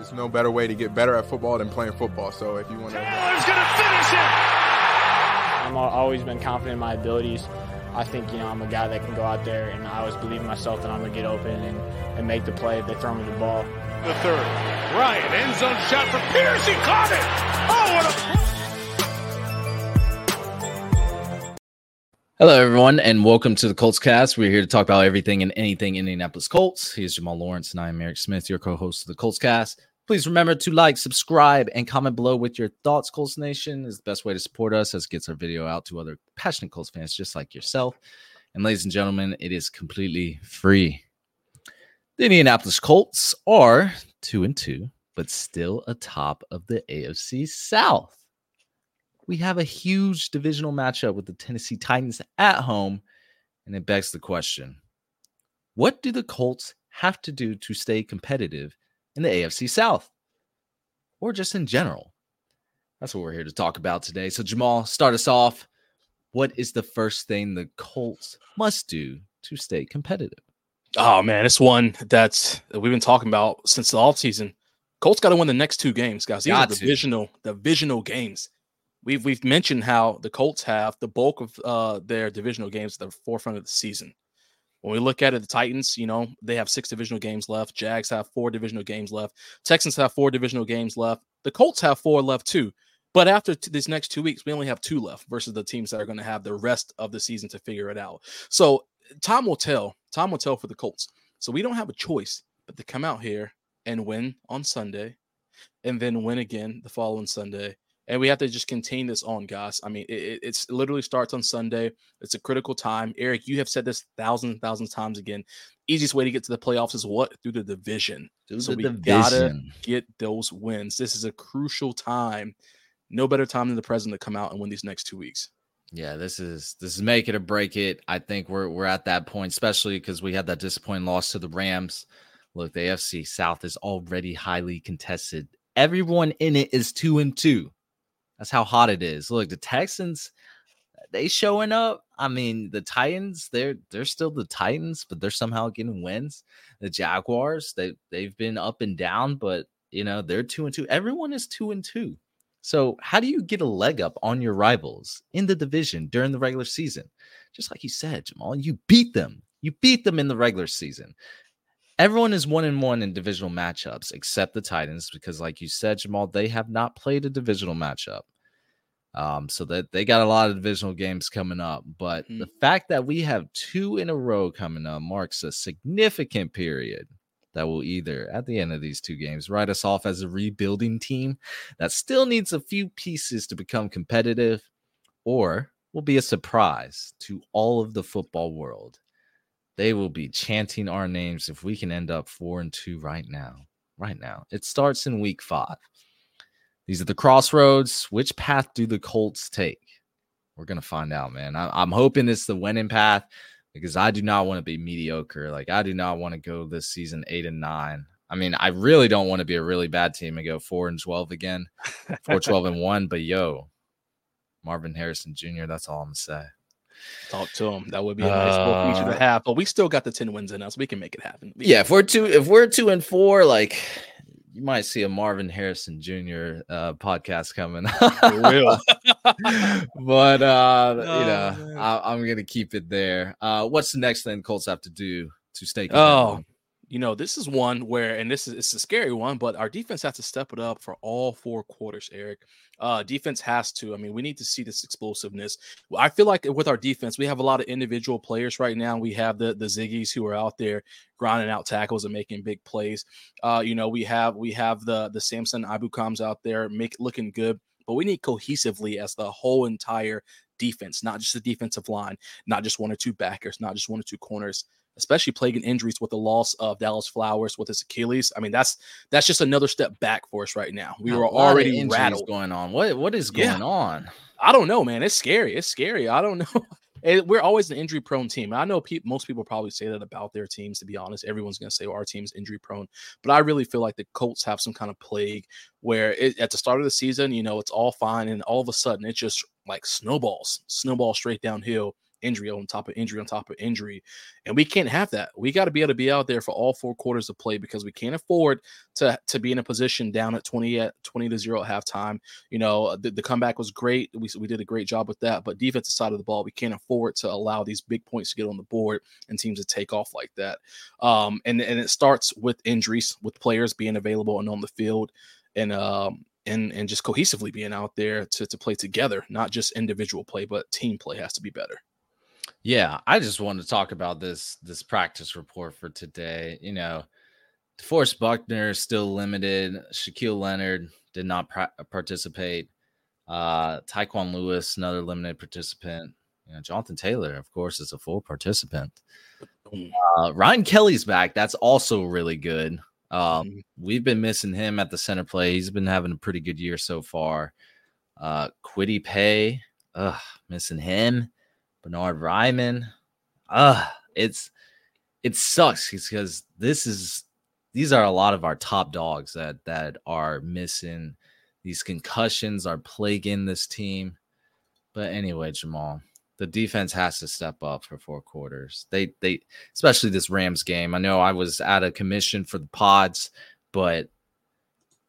there's no better way to get better at football than playing football. So if you want to, Taylor's going to finish it. I've always been confident in my abilities. I think, you know, I'm a guy that can go out there and I always believe in myself that I'm going to get open and, and make the play if they throw me the ball. The third. Ryan, end zone shot for Pierce. He caught it. Oh, what a. Hello, everyone, and welcome to the Colts Cast. We're here to talk about everything and anything Indianapolis Colts. Here's Jamal Lawrence, and I'm Eric Smith, your co host of the Colts Cast. Please remember to like, subscribe, and comment below with your thoughts. Colts Nation is the best way to support us as it gets our video out to other passionate Colts fans just like yourself. And ladies and gentlemen, it is completely free. The Indianapolis Colts are two and two, but still atop of the AFC South. We have a huge divisional matchup with the Tennessee Titans at home, and it begs the question what do the Colts have to do to stay competitive in the AFC South or just in general? That's what we're here to talk about today. So, Jamal, start us off. What is the first thing the Colts must do to stay competitive? Oh man, it's one that's that we've been talking about since the offseason. Colts got to win the next two games, guys. These got are divisional, to. divisional games. We've we've mentioned how the Colts have the bulk of uh, their divisional games at the forefront of the season. When we look at it, the Titans, you know, they have six divisional games left. Jags have four divisional games left. Texans have four divisional games left. The Colts have four left too. But after t- these next two weeks, we only have two left versus the teams that are going to have the rest of the season to figure it out. So time will tell. Time will tell for the Colts. So we don't have a choice but to come out here and win on Sunday and then win again the following Sunday and we have to just contain this on, guys. I mean, it, it's it literally starts on Sunday. It's a critical time. Eric, you have said this thousands and thousands of times again. Easiest way to get to the playoffs is what through the division. Through so the we division. gotta get those wins. This is a crucial time. No better time than the present to come out and win these next two weeks. Yeah, this is this is make it or break it. I think we're we're at that point, especially because we had that disappointing loss to the Rams. Look, the AFC South is already highly contested. Everyone in it is two and two. That's how hot it is. Look, the Texans, uh, they showing up. I mean, the Titans, they're they're still the Titans, but they're somehow getting wins. The Jaguars, they they've been up and down, but you know, they're two and two. Everyone is two and two. So, how do you get a leg up on your rivals in the division during the regular season? Just like you said, Jamal, you beat them. You beat them in the regular season. Everyone is one and one in divisional matchups except the Titans because, like you said, Jamal, they have not played a divisional matchup. Um, so that they got a lot of divisional games coming up. But mm-hmm. the fact that we have two in a row coming up marks a significant period that will either, at the end of these two games, write us off as a rebuilding team that still needs a few pieces to become competitive, or will be a surprise to all of the football world. They will be chanting our names if we can end up four and two right now. Right now. It starts in week five. These are the crossroads. Which path do the Colts take? We're gonna find out, man. I, am hoping it's the winning path because I do not want to be mediocre. Like I do not want to go this season eight and nine. I mean, I really don't want to be a really bad team and go four and twelve again, four 12 and one. But yo, Marvin Harrison Jr. That's all I'm gonna say. Talk to him. That would be a nice uh, feature to have. But we still got the ten wins in us. We can make it happen. We yeah, if we're two, if we're two and four, like you might see a Marvin Harrison Jr. Uh, podcast coming. will. but uh, oh, you know, I, am gonna keep it there. Uh, what's the next thing Colts have to do to stay? Oh, you know, this is one where, and this is it's a scary one, but our defense has to step it up for all four quarters, Eric. Uh, defense has to. I mean, we need to see this explosiveness. I feel like with our defense, we have a lot of individual players right now. We have the the Ziggies who are out there grinding out tackles and making big plays. Uh, you know, we have we have the the Samson Ebukam's out there make looking good, but we need cohesively as the whole entire defense, not just the defensive line, not just one or two backers, not just one or two corners especially plaguing injuries with the loss of Dallas Flowers with his Achilles. I mean, that's that's just another step back for us right now. We were already rattled going on. What what is going yeah. on? I don't know, man. It's scary. It's scary. I don't know. we're always an injury prone team. I know pe- most people probably say that about their teams. To be honest, everyone's going to say well, our team's injury prone, but I really feel like the Colts have some kind of plague where it, at the start of the season, you know, it's all fine, and all of a sudden it just like snowballs, snowball straight downhill injury on top of injury on top of injury. And we can't have that. We got to be able to be out there for all four quarters of play because we can't afford to to be in a position down at 20 at 20 to 0 at halftime. You know, the, the comeback was great. We, we did a great job with that. But defensive side of the ball, we can't afford to allow these big points to get on the board and teams to take off like that. Um, and, and it starts with injuries, with players being available and on the field. And um, and and just cohesively being out there to to play together, not just individual play, but team play has to be better. Yeah, I just wanted to talk about this this practice report for today. You know, DeForest Buckner is still limited. Shaquille Leonard did not pra- participate. Uh, Tyquan Lewis, another limited participant. You know, Jonathan Taylor, of course, is a full participant. Uh, Ryan Kelly's back. That's also really good. Um, mm-hmm. we've been missing him at the center play. He's been having a pretty good year so far. Uh, Paye, ugh, missing him. Bernard ugh, it's it sucks because this is these are a lot of our top dogs that that are missing. These concussions are plaguing this team. But anyway, Jamal, the defense has to step up for four quarters. They they especially this Rams game. I know I was out of commission for the pods, but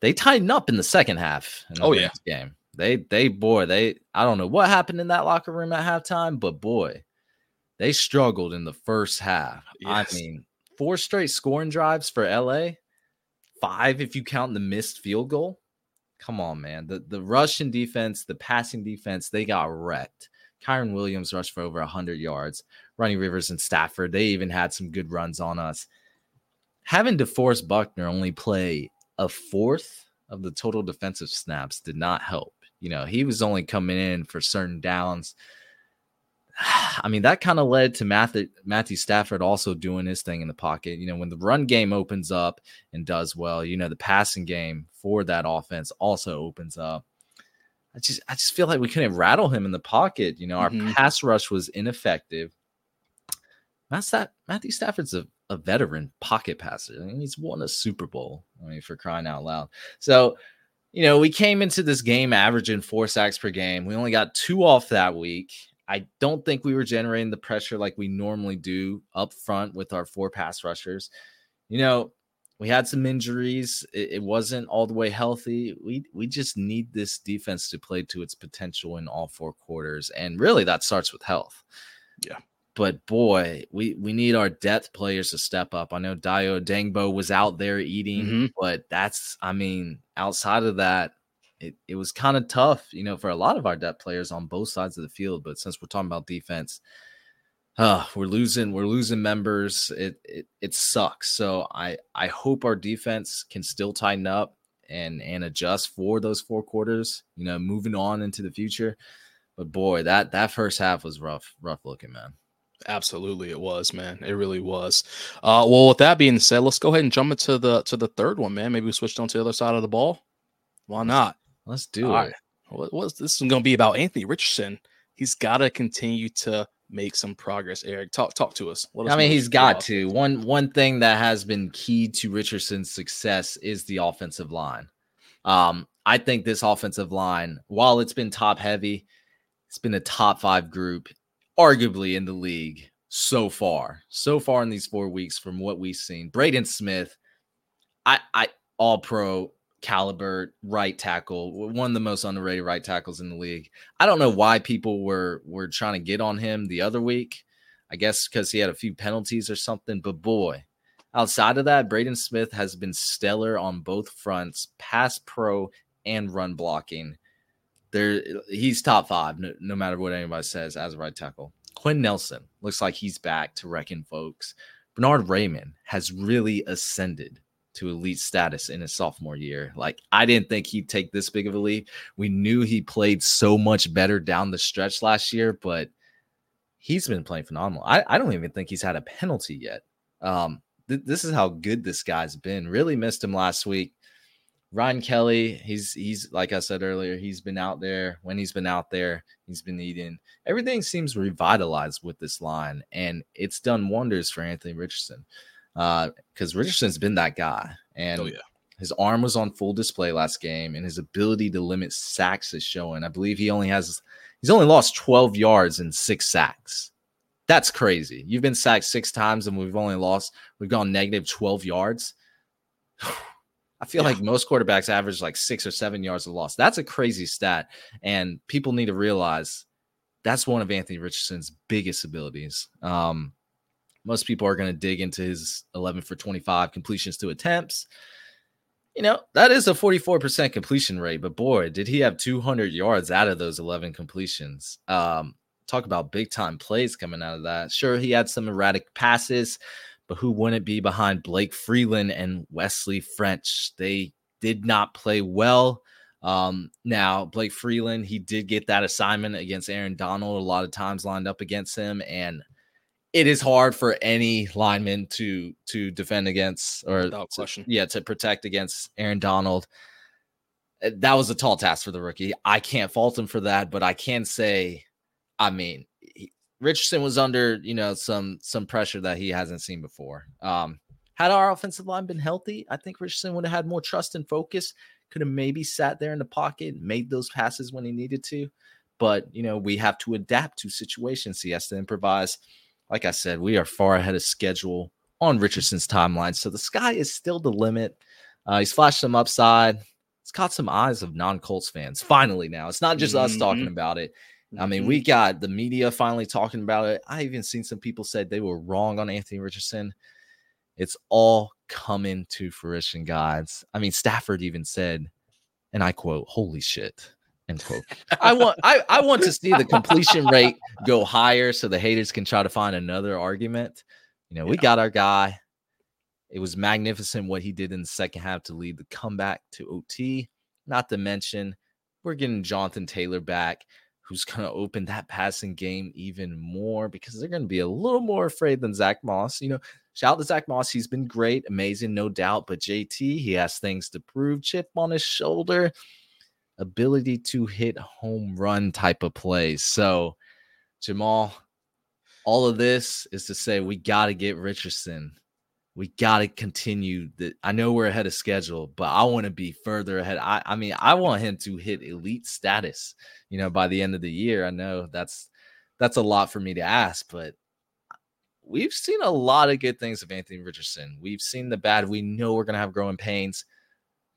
they tightened up in the second half. The oh Rams yeah, game. They they boy they I don't know what happened in that locker room at halftime, but boy, they struggled in the first half. Yes. I mean, four straight scoring drives for LA, five if you count the missed field goal. Come on, man. The the rushing defense, the passing defense, they got wrecked. Kyren Williams rushed for over 100 yards. Ronnie Rivers and Stafford, they even had some good runs on us. Having DeForest Buckner only play a fourth of the total defensive snaps did not help. You know, he was only coming in for certain downs. I mean, that kind of led to Matthew, Matthew Stafford also doing his thing in the pocket. You know, when the run game opens up and does well, you know, the passing game for that offense also opens up. I just I just feel like we couldn't rattle him in the pocket. You know, our mm-hmm. pass rush was ineffective. Matthew Stafford's a, a veteran pocket passer. I mean, he's won a Super Bowl. I mean, for crying out loud. So, you know, we came into this game averaging four sacks per game. We only got two off that week. I don't think we were generating the pressure like we normally do up front with our four pass rushers. You know, we had some injuries. It, it, wasn't all the way healthy. We we just need this defense to play to its potential in all four quarters, and really that starts with health. Yeah. But boy, we we need our depth players to step up. I know Dayo Odeyingbo was out there eating, mm-hmm. but that's I mean, outside of that, it, it was kind of tough, you know, for a lot of our depth players on both sides of the field. But since we're talking about defense, uh, we're losing we're losing members. It, it it sucks. So i i hope our defense can still tighten up and and adjust for those four quarters you know moving on into the future. But boy that that first half was rough rough looking man. Absolutely it was man. It really was. Uh well with that being said let's go ahead and jump into the to the third one man. Maybe we switched on to the other side of the ball. Why not? let's do All it. Right. what, what's this is going to be about anthony richardson. He's got to continue to make some progress. Eric, talk talk to us. I mean, he's got to. One one thing that has been key to Richardson's success is the offensive line. Um, I think this offensive line, while it's been top heavy, it's been a top five group, arguably in the league so far. So far in these four weeks, from what we've seen, Braden Smith, I I all pro caliber right tackle, one of the most underrated right tackles in the league. I don't know why people were were trying to get on him the other week. I guess because he had a few penalties or something. But boy, outside of that, Braden Smith has been stellar on both fronts, pass pro and run blocking. There, he's top five, no, no matter what anybody says as a right tackle. Quenton Nelson looks like he's back to wrecking folks. Bernard Raimann has really ascended to elite status in his sophomore year. Like I didn't think he'd take this big of a leap. We knew he played so much better down the stretch last year, but he's been playing phenomenal. I, I don't even think he's had a penalty yet. Um, th- this is how good this guy's been. Really missed him last week. Ryan Kelly, he's he's like I said earlier, he's been out there. When he's been out there, he's been eating. Everything seems revitalized with this line, and it's done wonders for Anthony Richardson because uh, Richardson's been that guy, and oh, yeah. his arm was on full display last game, and his ability to limit sacks is showing. I believe he only has he's only lost 12 yards and six sacks That's crazy. You've been sacked six times and we've only lost, we've gone negative 12 yards. I feel yeah. like most quarterbacks average like six or seven yards of loss. That's a crazy stat. And people need to realize that's one of Anthony Richardson's biggest abilities. Um, most people are going to dig into his 11 for 25 completions to attempts. You know, that is a 44% completion rate, but boy, did he have 200 yards out of those 11 completions. Um, talk about big time plays coming out of that. Sure, he had some erratic passes, but who wouldn't be behind Blake Freeland and Wesley French? They did not play well. Um, now, Blake Freeland, he did get that assignment against Aaron Donald a lot of times lined up against him. And it is hard for any lineman to to defend against or Without question. yeah, to protect against Aaron Donald. Uh, that was a tall task for the rookie. I can't fault him for that, but I can say I mean, he, Richardson was under, you know, some some pressure that he hasn't seen before. Um, had our offensive line been healthy, I think Richardson would have had more trust and focus. Could have maybe sat there in the pocket, made those passes when he needed to. But you know, we have to adapt to situations. He has to improvise. Like I said, we are far ahead of schedule on Richardson's timeline, so the sky is still the limit. Uh, he's flashed some upside. It's caught some eyes of non-Colts fans. Finally, now it's not just mm-hmm. us talking mm-hmm. about it. I mean, we mm-hmm. got the media finally talking about it. I even seen some people said they were wrong on Anthony Richardson. It's all coming to fruition, guys. I mean, Stafford even said, and I quote, "Holy shit." End quote. I want I, I want to see the completion rate go higher so the haters can try to find another argument. You know, yeah. we got our guy. It was magnificent what he did in the second half to lead the comeback to OT. Not to mention, we're getting Jonathan Taylor back who's going to open that passing game even more because they're going to be a little more afraid than Zach Moss. You know, shout out to Zach Moss. He's been great, amazing, no doubt. But JT, he has things to prove. Chip on his shoulder, ability to hit home run type of plays. So, Jamal, all of this is to say we got to get Richardson we got to continue that. I know we're ahead of schedule, but I want to be further ahead. I, I mean, I want him to hit elite status, you know, by the end of the year. I know that's that's a lot for me to ask, but we've seen a lot of good things of Anthony Richardson. We've seen the bad. We know we're going to have growing pains,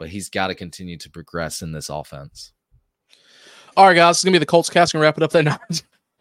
but he's got to continue to progress in this offense. All right, guys, it's gonna be the Colts cast. Gonna wrap it up there.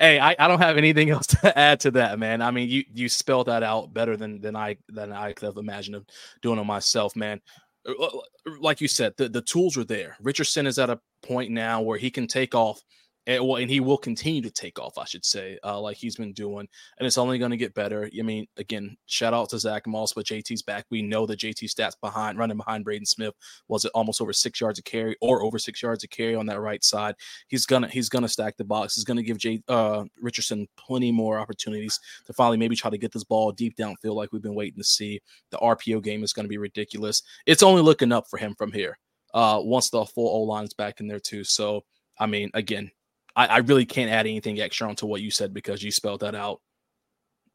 Hey, I, I don't have anything else to add to that, man. I mean, you you spelled that out better than than I than I could have imagined of doing it myself, man. Uh, uh, like you said, the, the tools are there. Richardson is at a point now where he can take off and, well, and he will continue to take off, I should say, uh, like he's been doing, and it's only going to get better. I mean, again, shout out to Zach Moss, but JT's back. We know that JT stats behind running behind Braden Smith was it almost over six yards of carry or over six yards of carry on that right side. He's gonna he's gonna stack the box. He's gonna give J uh, Richardson plenty more opportunities to finally maybe try to get this ball deep downfield like we've been waiting to see. The RPO game is going to be ridiculous. It's only looking up for him from here. Uh, once the full O line is back in there too. So I mean, again, I, I really can't add anything extra onto what you said because you spelled that out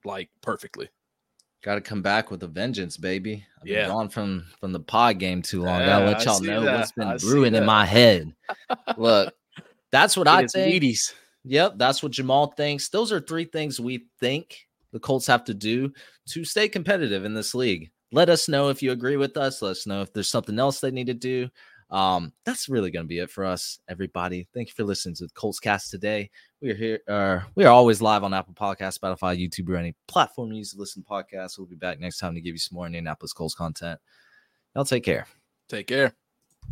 like perfectly. Got to come back with a vengeance, baby. I've yeah, gone from from the pod game too long. Yeah, Gotta let y'all know that. what's been I brewing in my head. Look, that's what I think. 80s. Yep, that's what Jamal thinks. Those are three things we think the Colts have to do to stay competitive in this league. Let us know if you agree with us. Let us know if there's something else they need to do. Um, that's really going to be it for us, everybody. Thank you for listening to the Colts Cast today. We are here. Uh, we are always live on Apple Podcasts, Spotify, YouTube, or any platform you use to listen to podcasts. We'll be back next time to give you some more Indianapolis Colts content. Y'all take care. Take care.